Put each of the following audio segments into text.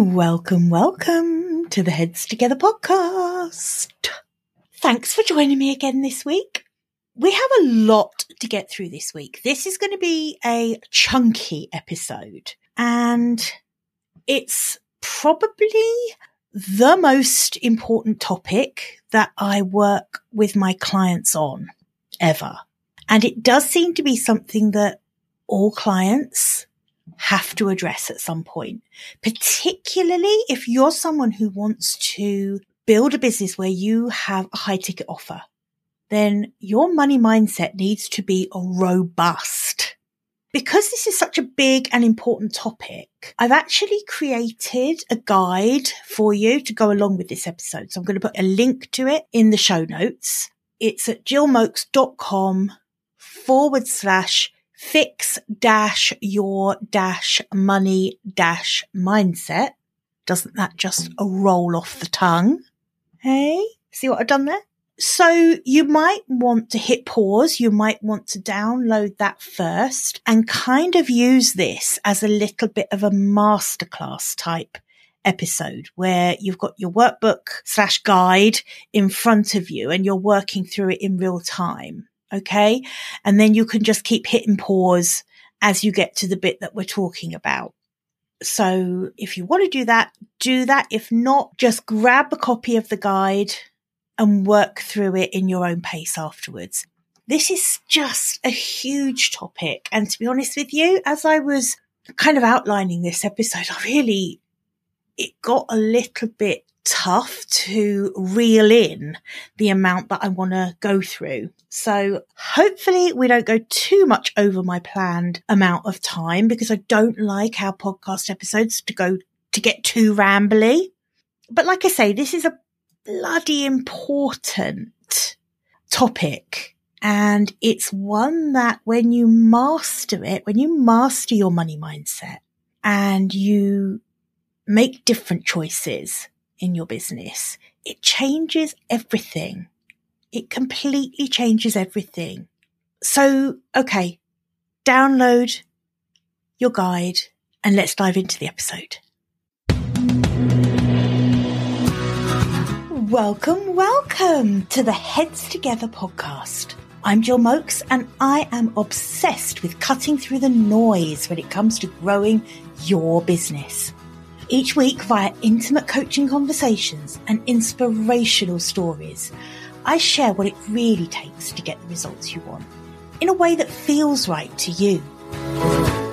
Welcome, welcome to the Heads Together podcast. Thanks for joining me again this week. We have a lot to get through this week. This is going to be a chunky episode and it's probably the most important topic that I work with my clients on ever. And it does seem to be something that all clients have to address at some point, particularly if you're someone who wants to build a business where you have a high ticket offer, then your money mindset needs to be robust. Because this is such a big and important topic, I've actually created a guide for you to go along with this episode. So I'm going to put a link to it in the show notes. It's at gillmoakes.com forward slash fix dash your dash money dash mindset. Doesn't that just roll off the tongue? Hey, see what I've done there? So you might want to hit pause. You might want to download that first and kind of use this as a little bit of a masterclass type episode where you've got your workbook slash guide in front of you and you're working through it in real time. Okay. And then you can just keep hitting pause as you get to the bit that we're talking about. So if you want to do that, do that. If not, just grab a copy of the guide and work through it in your own pace afterwards. This is just a huge topic. And to be honest with you, as I was kind of outlining this episode, I really, it got a little bit tough to reel in the amount that I want to go through. So hopefully we don't go too much over my planned amount of time because I don't like our podcast episodes to go to get too rambly. But like I say, this is a bloody important topic. And it's one that when you master it, when you master your money mindset and you make different choices, in your business. It changes everything. It completely changes everything. So, okay, download your guide and let's dive into the episode. Welcome, welcome to the Heads Together podcast. I'm Gill Moakes and I am obsessed with cutting through the noise when it comes to growing your business. Each week, via intimate coaching conversations and inspirational stories, I share what it really takes to get the results you want in a way that feels right to you.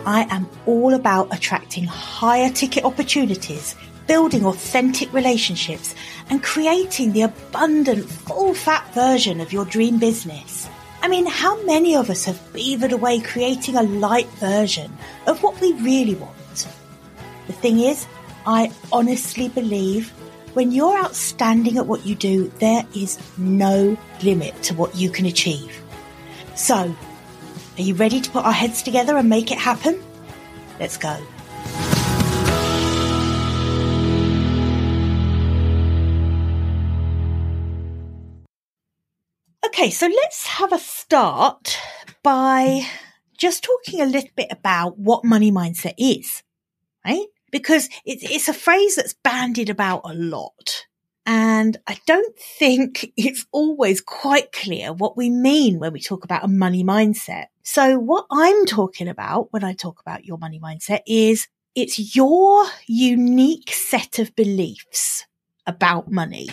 I am all about attracting higher ticket opportunities, building authentic relationships, and creating the abundant, full fat version of your dream business. I mean, how many of us have beavered away creating a light version of what we really want? The thing is, I honestly believe when you're outstanding at what you do, there is no limit to what you can achieve. So, are you ready to put our heads together and make it happen? Let's go. Okay, so let's have a start by just talking a little bit about what money mindset is, right? Because it's, it's a phrase that's bandied about a lot. And I don't think it's always quite clear what we mean when we talk about a money mindset. So what I'm talking about when I talk about your money mindset is it's your unique set of beliefs about money.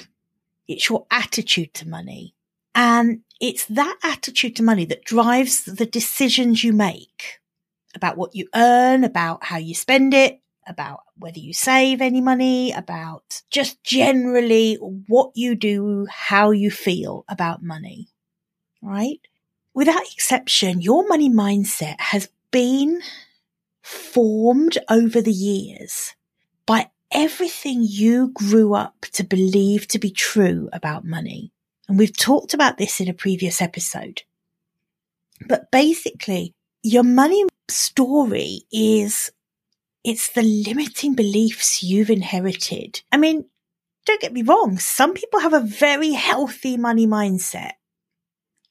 It's your attitude to money. And it's that attitude to money that drives the decisions you make about what you earn, about how you spend it, about whether you save any money, about just generally what you do, how you feel about money, right? Without exception, your money mindset has been formed over the years by everything you grew up to believe to be true about money. And we've talked about this in a previous episode. But basically, your money story is it's the limiting beliefs you've inherited. I mean, don't get me wrong. Some people have a very healthy money mindset.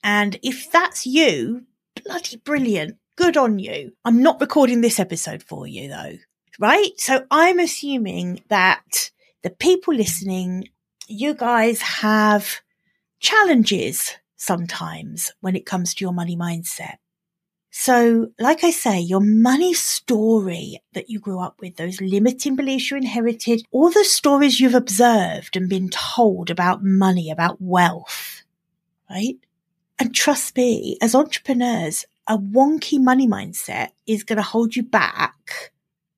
And if that's you, bloody brilliant. Good on you. I'm not recording this episode for you though. right? So I'm assuming that the people listening, you guys have challenges sometimes when it comes to your money mindset. So, like I say, your money story that you grew up with, those limiting beliefs you inherited, all the stories you've observed and been told about money, about wealth, right? And trust me, as entrepreneurs, a wonky money mindset is going to hold you back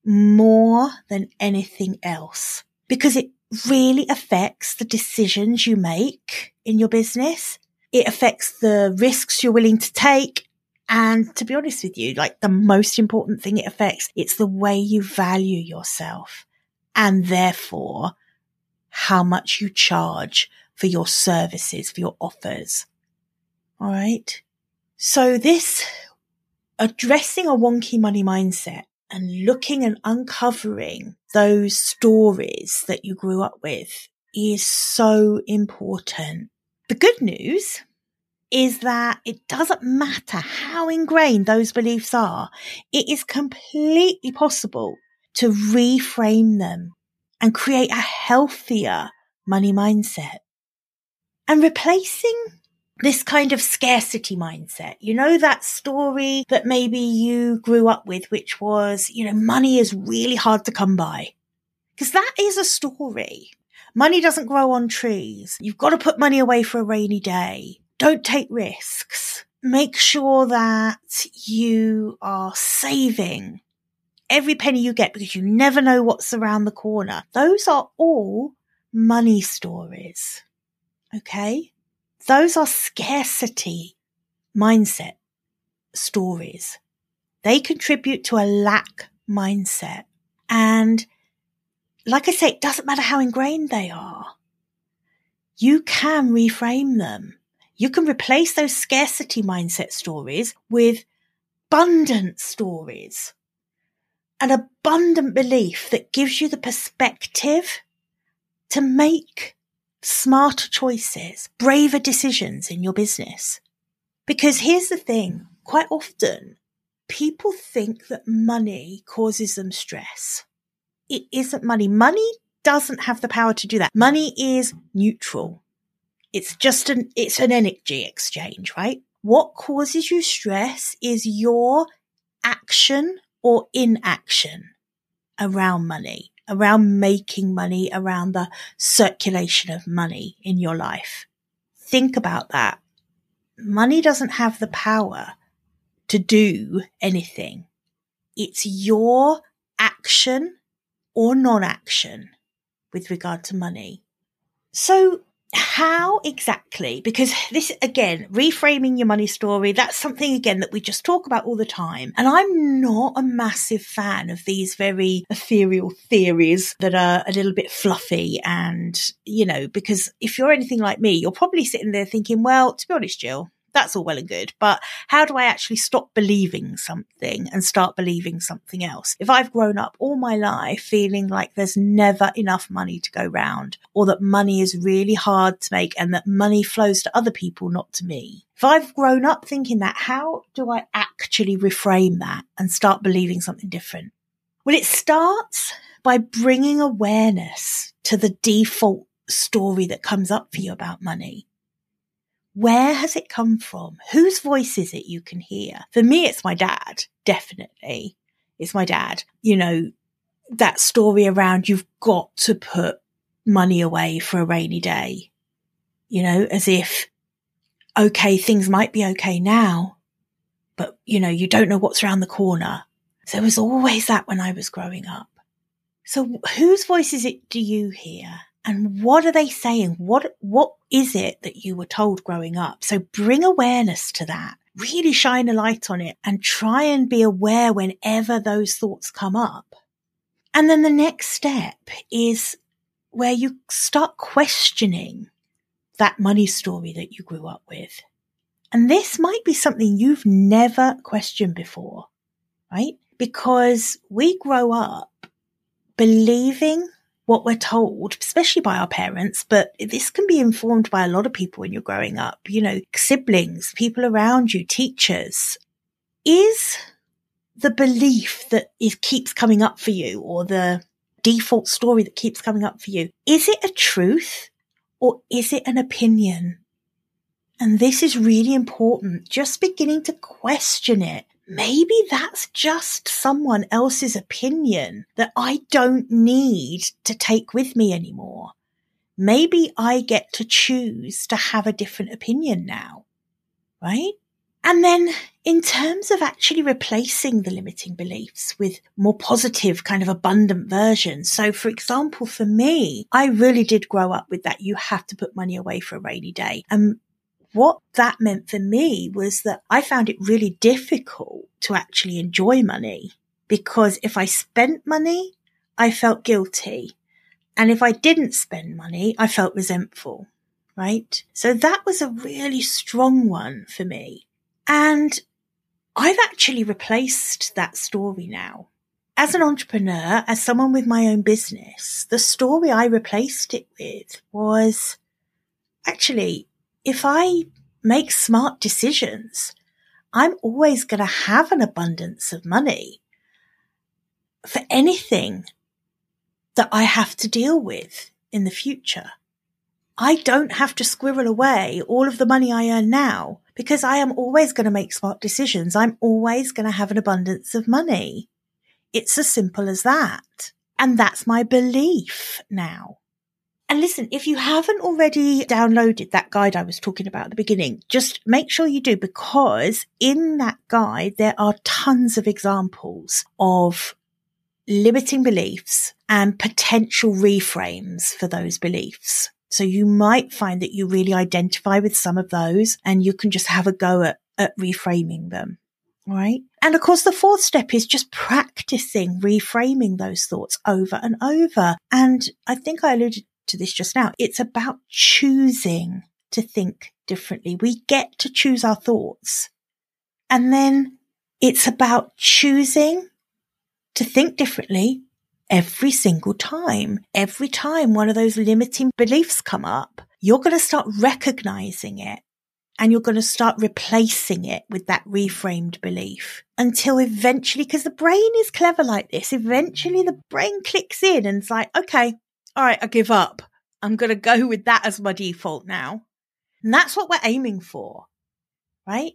more than anything else because it really affects the decisions you make in your business. It affects the risks you're willing to take. And to be honest with you, like the most important thing it affects, it's the way you value yourself and therefore how much you charge for your services, for your offers. All right. So this addressing a wonky money mindset and looking and uncovering those stories that you grew up with is so important. The good news is that it doesn't matter how ingrained those beliefs are. It is completely possible to reframe them and create a healthier money mindset. And replacing this kind of scarcity mindset. You know, that story that maybe you grew up with, which was, you know, money is really hard to come by. Because that is a story. Money doesn't grow on trees. You've got to put money away for a rainy day. Don't take risks. Make sure that you are saving every penny you get because you never know what's around the corner. Those are all money stories. Okay. Those are scarcity mindset stories. They contribute to a lack mindset. And like I say, it doesn't matter how ingrained they are. You can reframe them. You can replace those scarcity mindset stories with abundant stories. An abundant belief that gives you the perspective to make smarter choices, braver decisions in your business. Because here's the thing, quite often people think that money causes them stress. It isn't money. Money doesn't have the power to do that. Money is neutral. It's just an, it's an energy exchange, right? What causes you stress is your action or inaction around money around making money, around the circulation of money in your life. Think about that. Money doesn't have the power to do anything. It's your action or non action with regard to money. So how exactly? Because this, again, reframing your money story, that's something again that we just talk about all the time. And I'm not a massive fan of these very ethereal theories that are a little bit fluffy. And, you know, because if you're anything like me, you're probably sitting there thinking, well, to be honest, Gill, that's all well and good. But how do I actually stop believing something and start believing something else? If I've grown up all my life feeling like there's never enough money to go round or that money is really hard to make and that money flows to other people, not to me. If I've grown up thinking that, how do I actually reframe that and start believing something different? Well, it starts by bringing awareness to the default story that comes up for you about money. Where has it come from? Whose voice is it you can hear? For me, it's my dad, definitely. It's my dad. You know, that story around you've got to put money away for a rainy day. You know, as if, okay, things might be okay now, but you know, you don't know what's around the corner. There was always that when I was growing up. So whose voice is it do you hear? And what are they saying? What, what is it that you were told growing up? So bring awareness to that. Really shine a light on it and try and be aware whenever those thoughts come up. And then the next step is where you start questioning that money story that you grew up with. And this might be something you've never questioned before, right? Because we grow up believing what we're told, especially by our parents, but this can be informed by a lot of people when you're growing up, you know, siblings, people around you, teachers. Is the belief that is keeps coming up for you or the default story that keeps coming up for you, is it a truth or is it an opinion? And this is really important. Just beginning to question it. Maybe that's just someone else's opinion that I don't need to take with me anymore. Maybe I get to choose to have a different opinion now, right? And then in terms of actually replacing the limiting beliefs with more positive kind of abundant versions. So for example, for me, I really did grow up with that. You have to put money away for a rainy day. And what that meant for me was that I found it really difficult to actually enjoy money because if I spent money, I felt guilty. And if I didn't spend money, I felt resentful. Right. So that was a really strong one for me. And I've actually replaced that story now. As an entrepreneur, as someone with my own business, the story I replaced it with was actually, if I make smart decisions, I'm always going to have an abundance of money for anything that I have to deal with in the future. I don't have to squirrel away all of the money I earn now because I am always going to make smart decisions. I'm always going to have an abundance of money. It's as simple as that. And that's my belief now. And listen, if you haven't already downloaded that guide I was talking about at the beginning, just make sure you do because in that guide, there are tons of examples of limiting beliefs and potential reframes for those beliefs. So you might find that you really identify with some of those and you can just have a go at, at reframing them. Right. And of course, the fourth step is just practicing reframing those thoughts over and over. And I think I alluded to this just now. It's about choosing to think differently. We get to choose our thoughts. And then it's about choosing to think differently every single time. Every time one of those limiting beliefs come up, you're going to start recognizing it and you're going to start replacing it with that reframed belief until eventually, because the brain is clever like this, eventually the brain clicks in and it's like, okay, all right, I give up. I'm going to go with that as my default now. And that's what we're aiming for, right?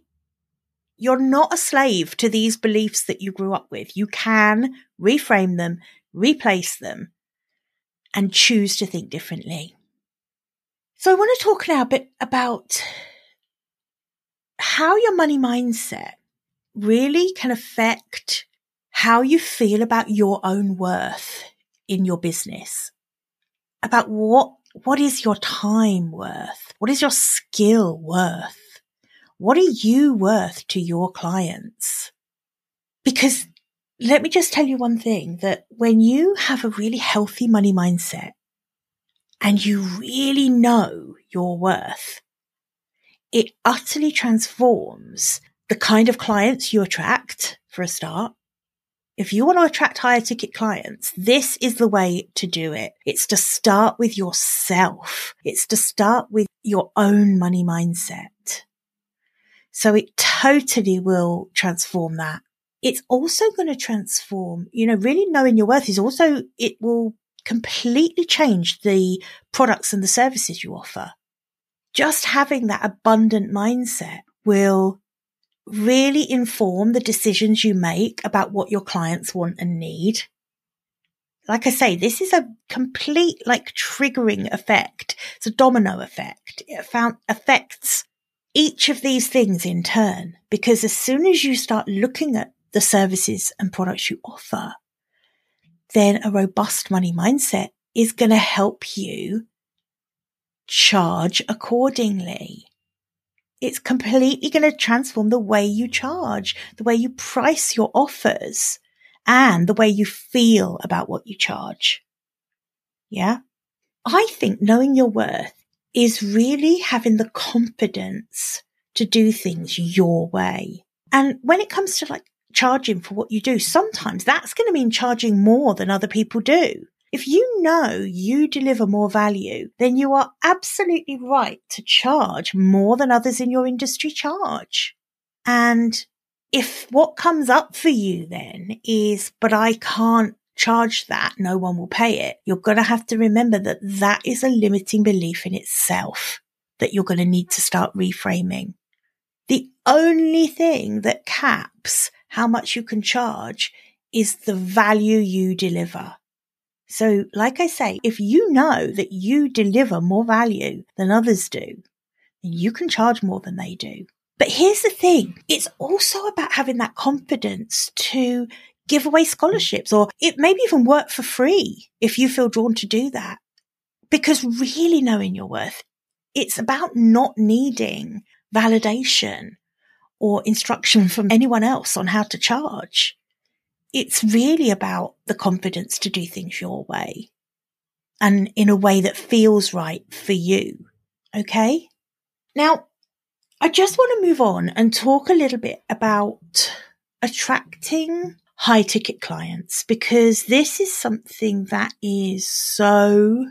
You're not a slave to these beliefs that you grew up with. You can reframe them replace them, and choose to think differently. So I want to talk now a bit about how your money mindset really can affect how you feel about your own worth in your business. About what, what is your time worth? What is your skill worth? What are you worth to your clients? Because let me just tell you one thing that when you have a really healthy money mindset and you really know your worth, it utterly transforms the kind of clients you attract for a start. If you want to attract higher ticket clients, this is the way to do it. It's to start with yourself. It's to start with your own money mindset. So it totally will transform that it's also going to transform, you know, really knowing your worth is also, it will completely change the products and the services you offer. Just having that abundant mindset will really inform the decisions you make about what your clients want and need. Like I say, this is a complete like triggering effect. It's a domino effect. It found affects each of these things in turn because as soon as you start looking at the services and products you offer, then a robust money mindset is going to help you charge accordingly. It's completely going to transform the way you charge, the way you price your offers and the way you feel about what you charge. Yeah. I think knowing your worth is really having the confidence to do things your way. And when it comes to like charging for what you do, sometimes that's going to mean charging more than other people do. If you know you deliver more value, then you are absolutely right to charge more than others in your industry charge. And if what comes up for you then is, but I can't charge that, no one will pay it, you're going to have to remember that that is a limiting belief in itself that you're going to need to start reframing. The only thing that caps how much you can charge is the value you deliver. So, like I say, if you know that you deliver more value than others do, then you can charge more than they do. But here's the thing. It's also about having that confidence to give away scholarships or it maybe even work for free if you feel drawn to do that. Because really knowing your worth, it's about not needing validation or instruction from anyone else on how to charge. It's really about the confidence to do things your way and in a way that feels right for you. Okay. Now, I just want to move on and talk a little bit about attracting high ticket clients because this is something that is so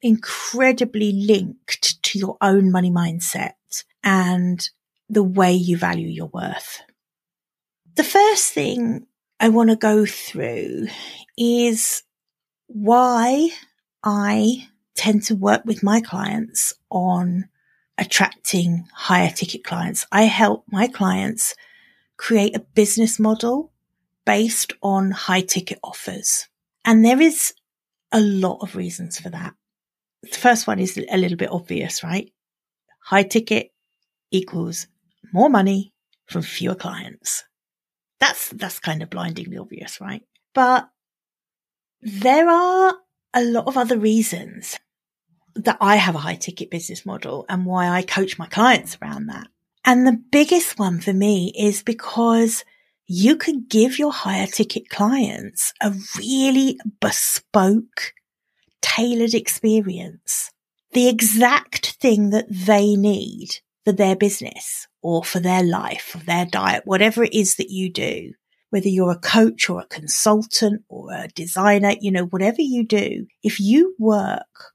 incredibly linked to your own money mindset and the way you value your worth. The first thing I want to go through is why I tend to work with my clients on attracting higher ticket clients. I help my clients create a business model based on high ticket offers. And there is a lot of reasons for that. The first one is a little bit obvious, right? High ticket equals more money from fewer clients. That's, that's kind of blindingly obvious, right? But there are a lot of other reasons that I have a high ticket business model and why I coach my clients around that. And the biggest one for me is because you can give your higher ticket clients a really bespoke, tailored experience, the exact thing that they need for their business or for their life or their diet, whatever it is that you do, whether you're a coach or a consultant or a designer, you know, whatever you do, if you work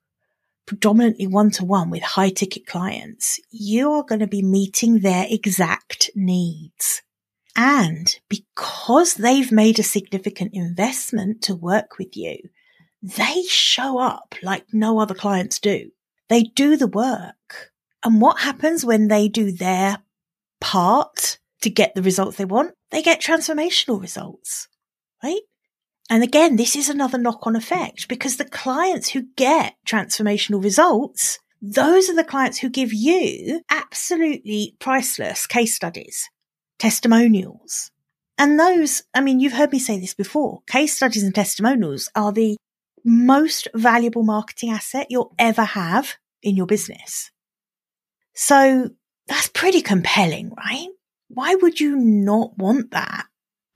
predominantly one to one with high ticket clients, you are going to be meeting their exact needs. And because they've made a significant investment to work with you, they show up like no other clients do. They do the work. And what happens when they do their part to get the results they want? They get transformational results, right? And again, this is another knock on effect because the clients who get transformational results, those are the clients who give you absolutely priceless case studies, testimonials. And those, I mean, you've heard me say this before. Case studies and testimonials are the most valuable marketing asset you'll ever have in your business. So that's pretty compelling, right? Why would you not want that?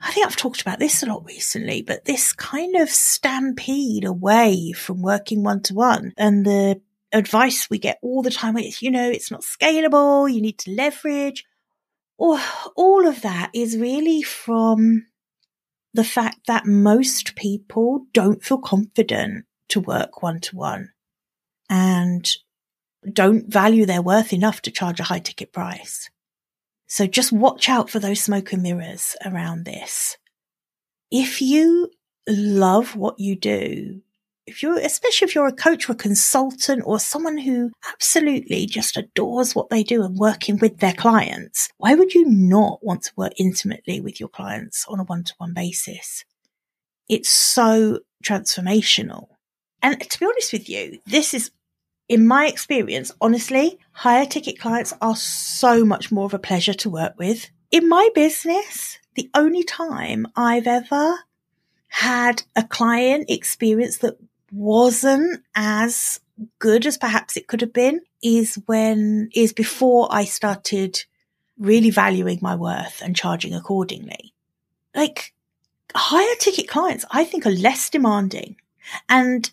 I think I've talked about this a lot recently, but this kind of stampede away from working one to one and the advice we get all the time is, you know, it's not scalable. You need to leverage or all of that is really from the fact that most people don't feel confident to work one to one and don't value their worth enough to charge a high ticket price. So just watch out for those smoke and mirrors around this. If you love what you do, if you're, especially if you're a coach or a consultant or someone who absolutely just adores what they do and working with their clients, why would you not want to work intimately with your clients on a one to one basis? It's so transformational. And to be honest with you, this is in my experience, honestly, higher ticket clients are so much more of a pleasure to work with. In my business, the only time I've ever had a client experience that wasn't as good as perhaps it could have been is when is before I started really valuing my worth and charging accordingly. Like higher ticket clients, I think are less demanding and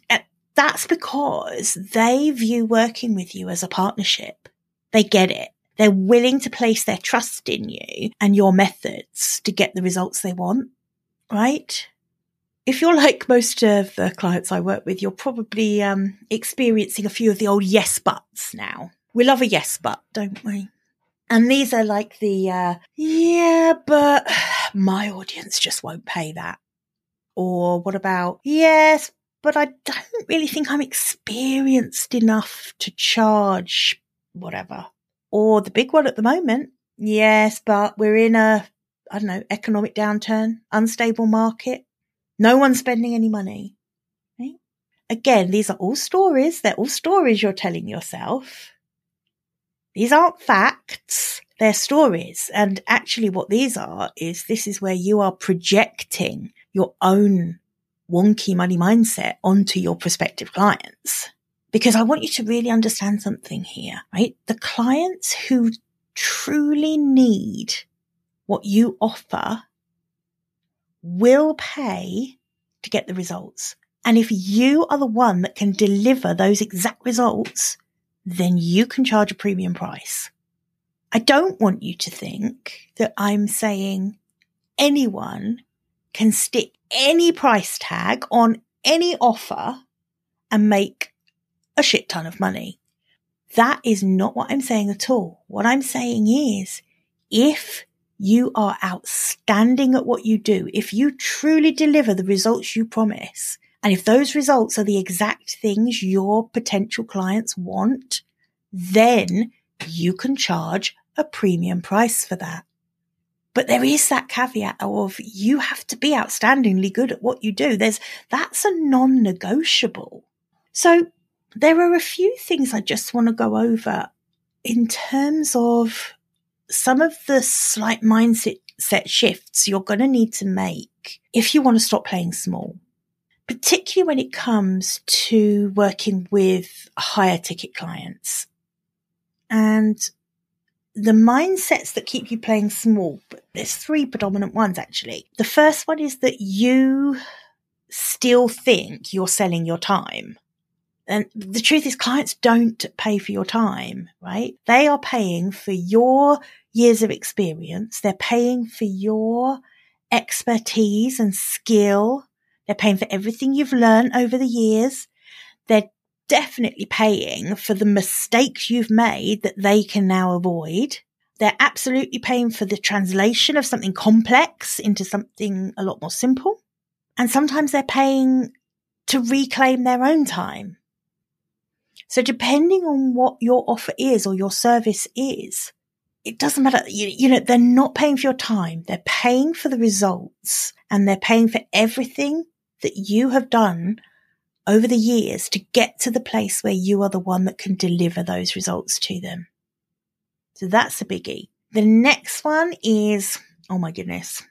that's because they view working with you as a partnership. They get it. They're willing to place their trust in you and your methods to get the results they want, right? If you're like most of the clients I work with, you're probably um, experiencing a few of the old yes buts now. We love a yes but, don't we? And these are like the, uh, yeah, but my audience just won't pay that. Or what about, yes, but I don't really think I'm experienced enough to charge whatever. Or the big one at the moment, yes, but we're in a, I don't know, economic downturn, unstable market. No one's spending any money. Right? Again, these are all stories. They're all stories you're telling yourself. These aren't facts. They're stories. And actually what these are is this is where you are projecting your own wonky money mindset onto your prospective clients. Because I want you to really understand something here, right? The clients who truly need what you offer will pay to get the results. And if you are the one that can deliver those exact results, then you can charge a premium price. I don't want you to think that I'm saying anyone can stick any price tag on any offer and make a shit ton of money. That is not what I'm saying at all. What I'm saying is if you are outstanding at what you do, if you truly deliver the results you promise, and if those results are the exact things your potential clients want, then you can charge a premium price for that. But there is that caveat of you have to be outstandingly good at what you do. There's, that's a non-negotiable. So there are a few things I just want to go over in terms of some of the slight mindset set shifts you're going to need to make if you want to stop playing small, particularly when it comes to working with higher ticket clients. And the mindsets that keep you playing small, there's three predominant ones actually. The first one is that you still think you're selling your time. And the truth is clients don't pay for your time, right? They are paying for your years of experience. They're paying for your expertise and skill. They're paying for everything you've learned over the years. They're definitely paying for the mistakes you've made that they can now avoid. They're absolutely paying for the translation of something complex into something a lot more simple. And sometimes they're paying to reclaim their own time. So depending on what your offer is or your service is, it doesn't matter. You, you, know, they're not paying for your time. They're paying for the results and they're paying for everything that you have done over the years to get to the place where you are the one that can deliver those results to them. So that's a biggie. The next one is, oh my goodness.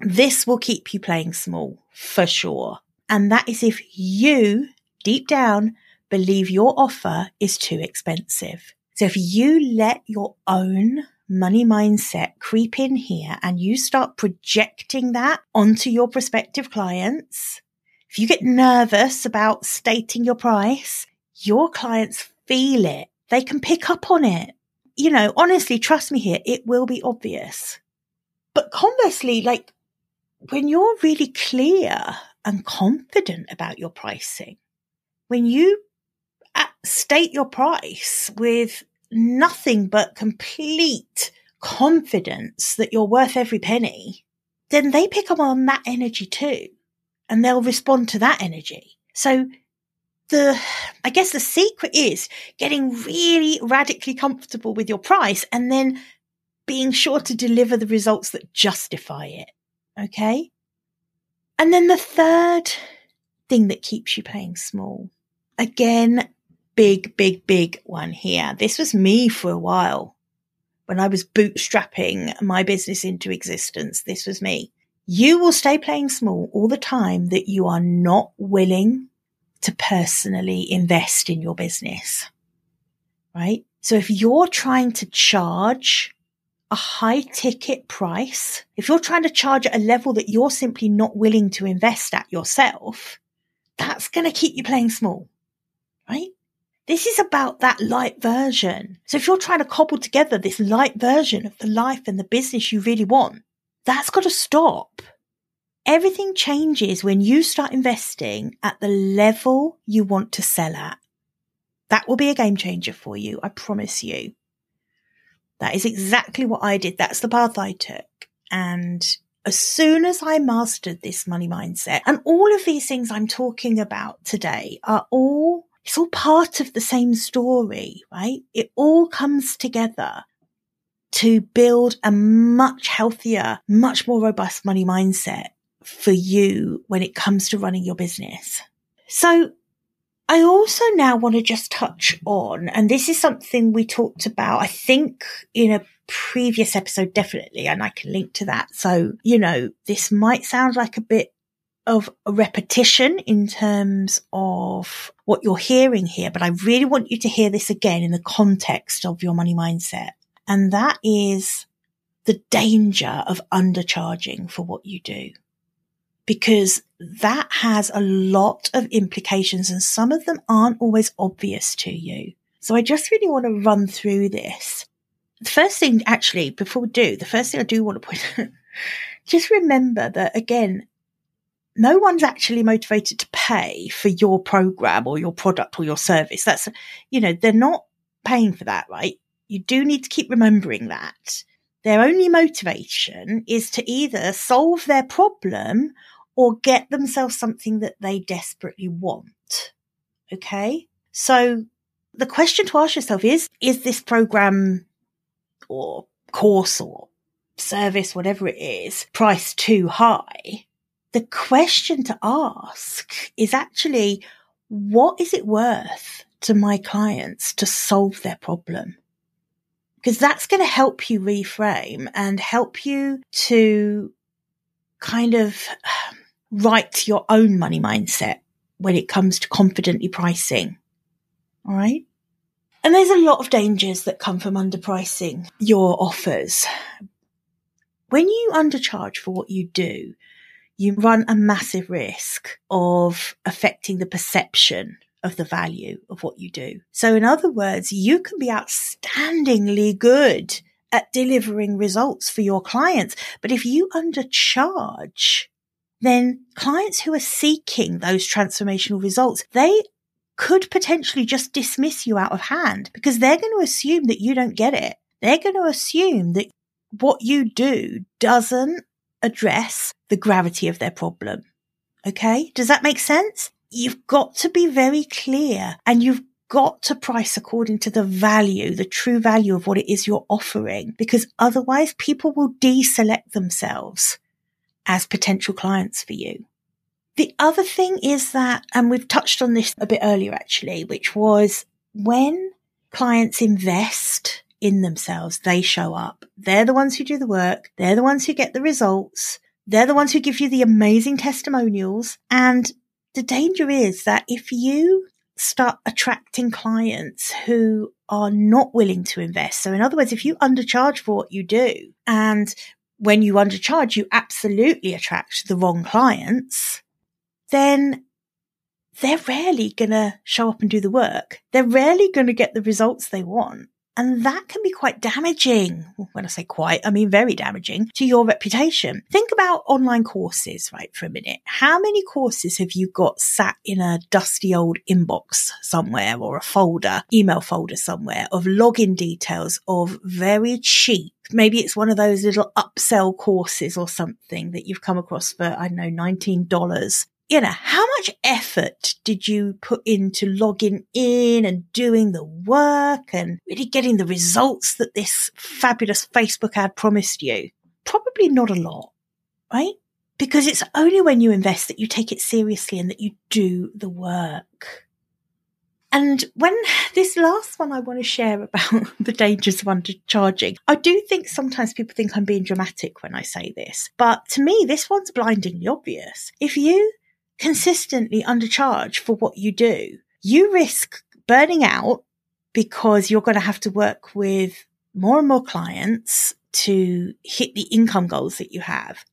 This will keep you playing small for sure. And that is if you deep down believe your offer is too expensive. So if you let your own money mindset creep in here and you start projecting that onto your prospective clients, if you get nervous about stating your price, your clients feel it. They can pick up on it. You know, honestly, trust me here, it will be obvious. But conversely, like when you're really clear and confident about your pricing, when you uh, state your price with nothing but complete confidence that you're worth every penny, then they pick up on that energy too and they'll respond to that energy. So the, I guess the secret is getting really radically comfortable with your price and then being sure to deliver the results that justify it. Okay. And then the third thing that keeps you playing small. Again, big, big, big one here. This was me for a while when I was bootstrapping my business into existence. This was me you will stay playing small all the time that you are not willing to personally invest in your business. Right? So if you're trying to charge a high ticket price, if you're trying to charge at a level that you're simply not willing to invest at yourself, that's going to keep you playing small. Right? This is about that light version. So if you're trying to cobble together this light version of the life and the business you really want, that's got to stop. Everything changes when you start investing at the level you want to sell at. That will be a game changer for you. I promise you. That is exactly what I did. That's the path I took. And as soon as I mastered this money mindset and all of these things I'm talking about today are all, it's all part of the same story, right? It all comes together to build a much healthier, much more robust money mindset for you when it comes to running your business. So I also now want to just touch on, and this is something we talked about, I think in a previous episode, definitely, and I can link to that. So, you know, this might sound like a bit of a repetition in terms of what you're hearing here, but I really want you to hear this again in the context of your money mindset. And that is the danger of undercharging for what you do because that has a lot of implications and some of them aren't always obvious to you. So I just really want to run through this. The first thing, actually, before we do, the first thing I do want to point out, just remember that again, no one's actually motivated to pay for your program or your product or your service. That's, you know, they're not paying for that, right? You do need to keep remembering that. Their only motivation is to either solve their problem or get themselves something that they desperately want. Okay. So the question to ask yourself is, is this program or course or service, whatever it is, priced too high? The question to ask is actually, what is it worth to my clients to solve their problem? Because that's going to help you reframe and help you to kind of write your own money mindset when it comes to confidently pricing. All right. And there's a lot of dangers that come from underpricing your offers. When you undercharge for what you do, you run a massive risk of affecting the perception of the value of what you do. So in other words, you can be outstandingly good at delivering results for your clients. But if you undercharge, then clients who are seeking those transformational results, they could potentially just dismiss you out of hand because they're going to assume that you don't get it. They're going to assume that what you do doesn't address the gravity of their problem. Okay. Does that make sense? You've got to be very clear and you've got to price according to the value, the true value of what it is you're offering, because otherwise people will deselect themselves as potential clients for you. The other thing is that, and we've touched on this a bit earlier actually, which was when clients invest in themselves, they show up. They're the ones who do the work. They're the ones who get the results. They're the ones who give you the amazing testimonials. And the danger is that if you start attracting clients who are not willing to invest. So in other words, if you undercharge for what you do and when you undercharge, you absolutely attract the wrong clients, then they're rarely going to show up and do the work. They're rarely going to get the results they want. And that can be quite damaging. When I say quite, I mean very damaging to your reputation. Think about online courses, right, for a minute. How many courses have you got sat in a dusty old inbox somewhere or a folder, email folder somewhere of login details of very cheap maybe it's one of those little upsell courses or something that you've come across for, I don't know, $19 you know, how much effort did you put into logging in and doing the work and really getting the results that this fabulous Facebook ad promised you? Probably not a lot, right? Because it's only when you invest that you take it seriously and that you do the work. And when this last one I want to share about the dangers of undercharging, I do think sometimes people think I'm being dramatic when I say this, but to me, this one's blindingly obvious. If you consistently undercharge for what you do, you risk burning out because you're going to have to work with more and more clients to hit the income goals that you have.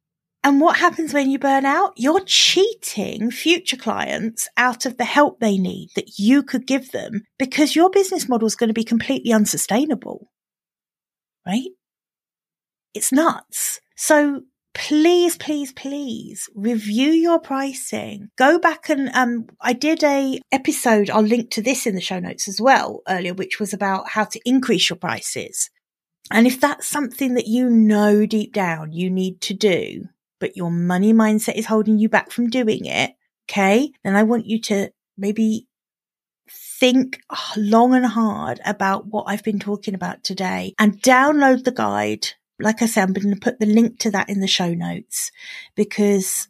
And what happens when you burn out? You're cheating future clients out of the help they need that you could give them because your business model is going to be completely unsustainable. Right? It's nuts. So please, please, please review your pricing. Go back and um, I did a episode. I'll link to this in the show notes as well earlier, which was about how to increase your prices. And if that's something that you know deep down you need to do, but your money mindset is holding you back from doing it, okay, then I want you to maybe think long and hard about what I've been talking about today and download the guide. Like I said, I'm going to put the link to that in the show notes because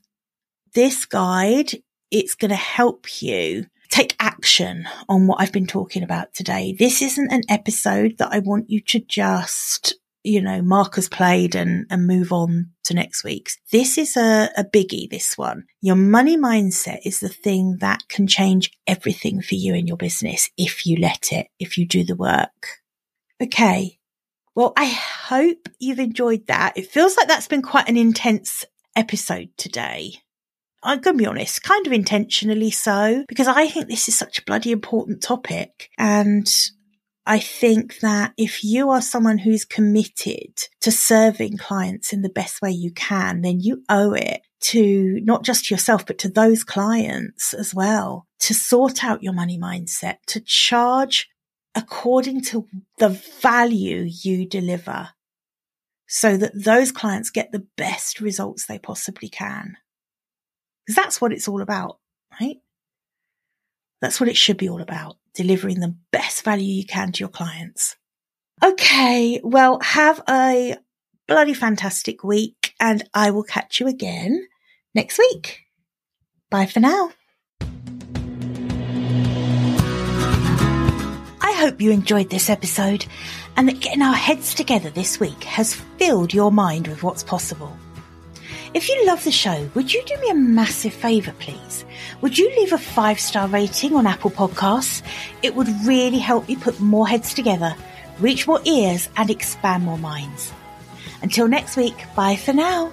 this guide, it's going to help you take action on what I've been talking about today. This isn't an episode that I want you to just, you know, mark played and, and move on to next week's. This is a, a biggie, this one. Your money mindset is the thing that can change everything for you in your business if you let it, if you do the work. Okay. Well, I hope you've enjoyed that. It feels like that's been quite an intense episode today. I'm going to be honest, kind of intentionally so, because I think this is such a bloody important topic. And I think that if you are someone who's committed to serving clients in the best way you can, then you owe it to not just yourself, but to those clients as well to sort out your money mindset, to charge according to the value you deliver so that those clients get the best results they possibly can. Because that's what it's all about, right? That's what it should be all about. Delivering the best value you can to your clients. Okay. Well, have a bloody fantastic week and I will catch you again next week. Bye for now. Hope you enjoyed this episode and that getting our heads together this week has filled your mind with what's possible. If you love the show, would you do me a massive favour, please? Would you leave a five star rating on Apple Podcasts? It would really help me put more heads together, reach more ears, and expand more minds. Until next week, bye for now.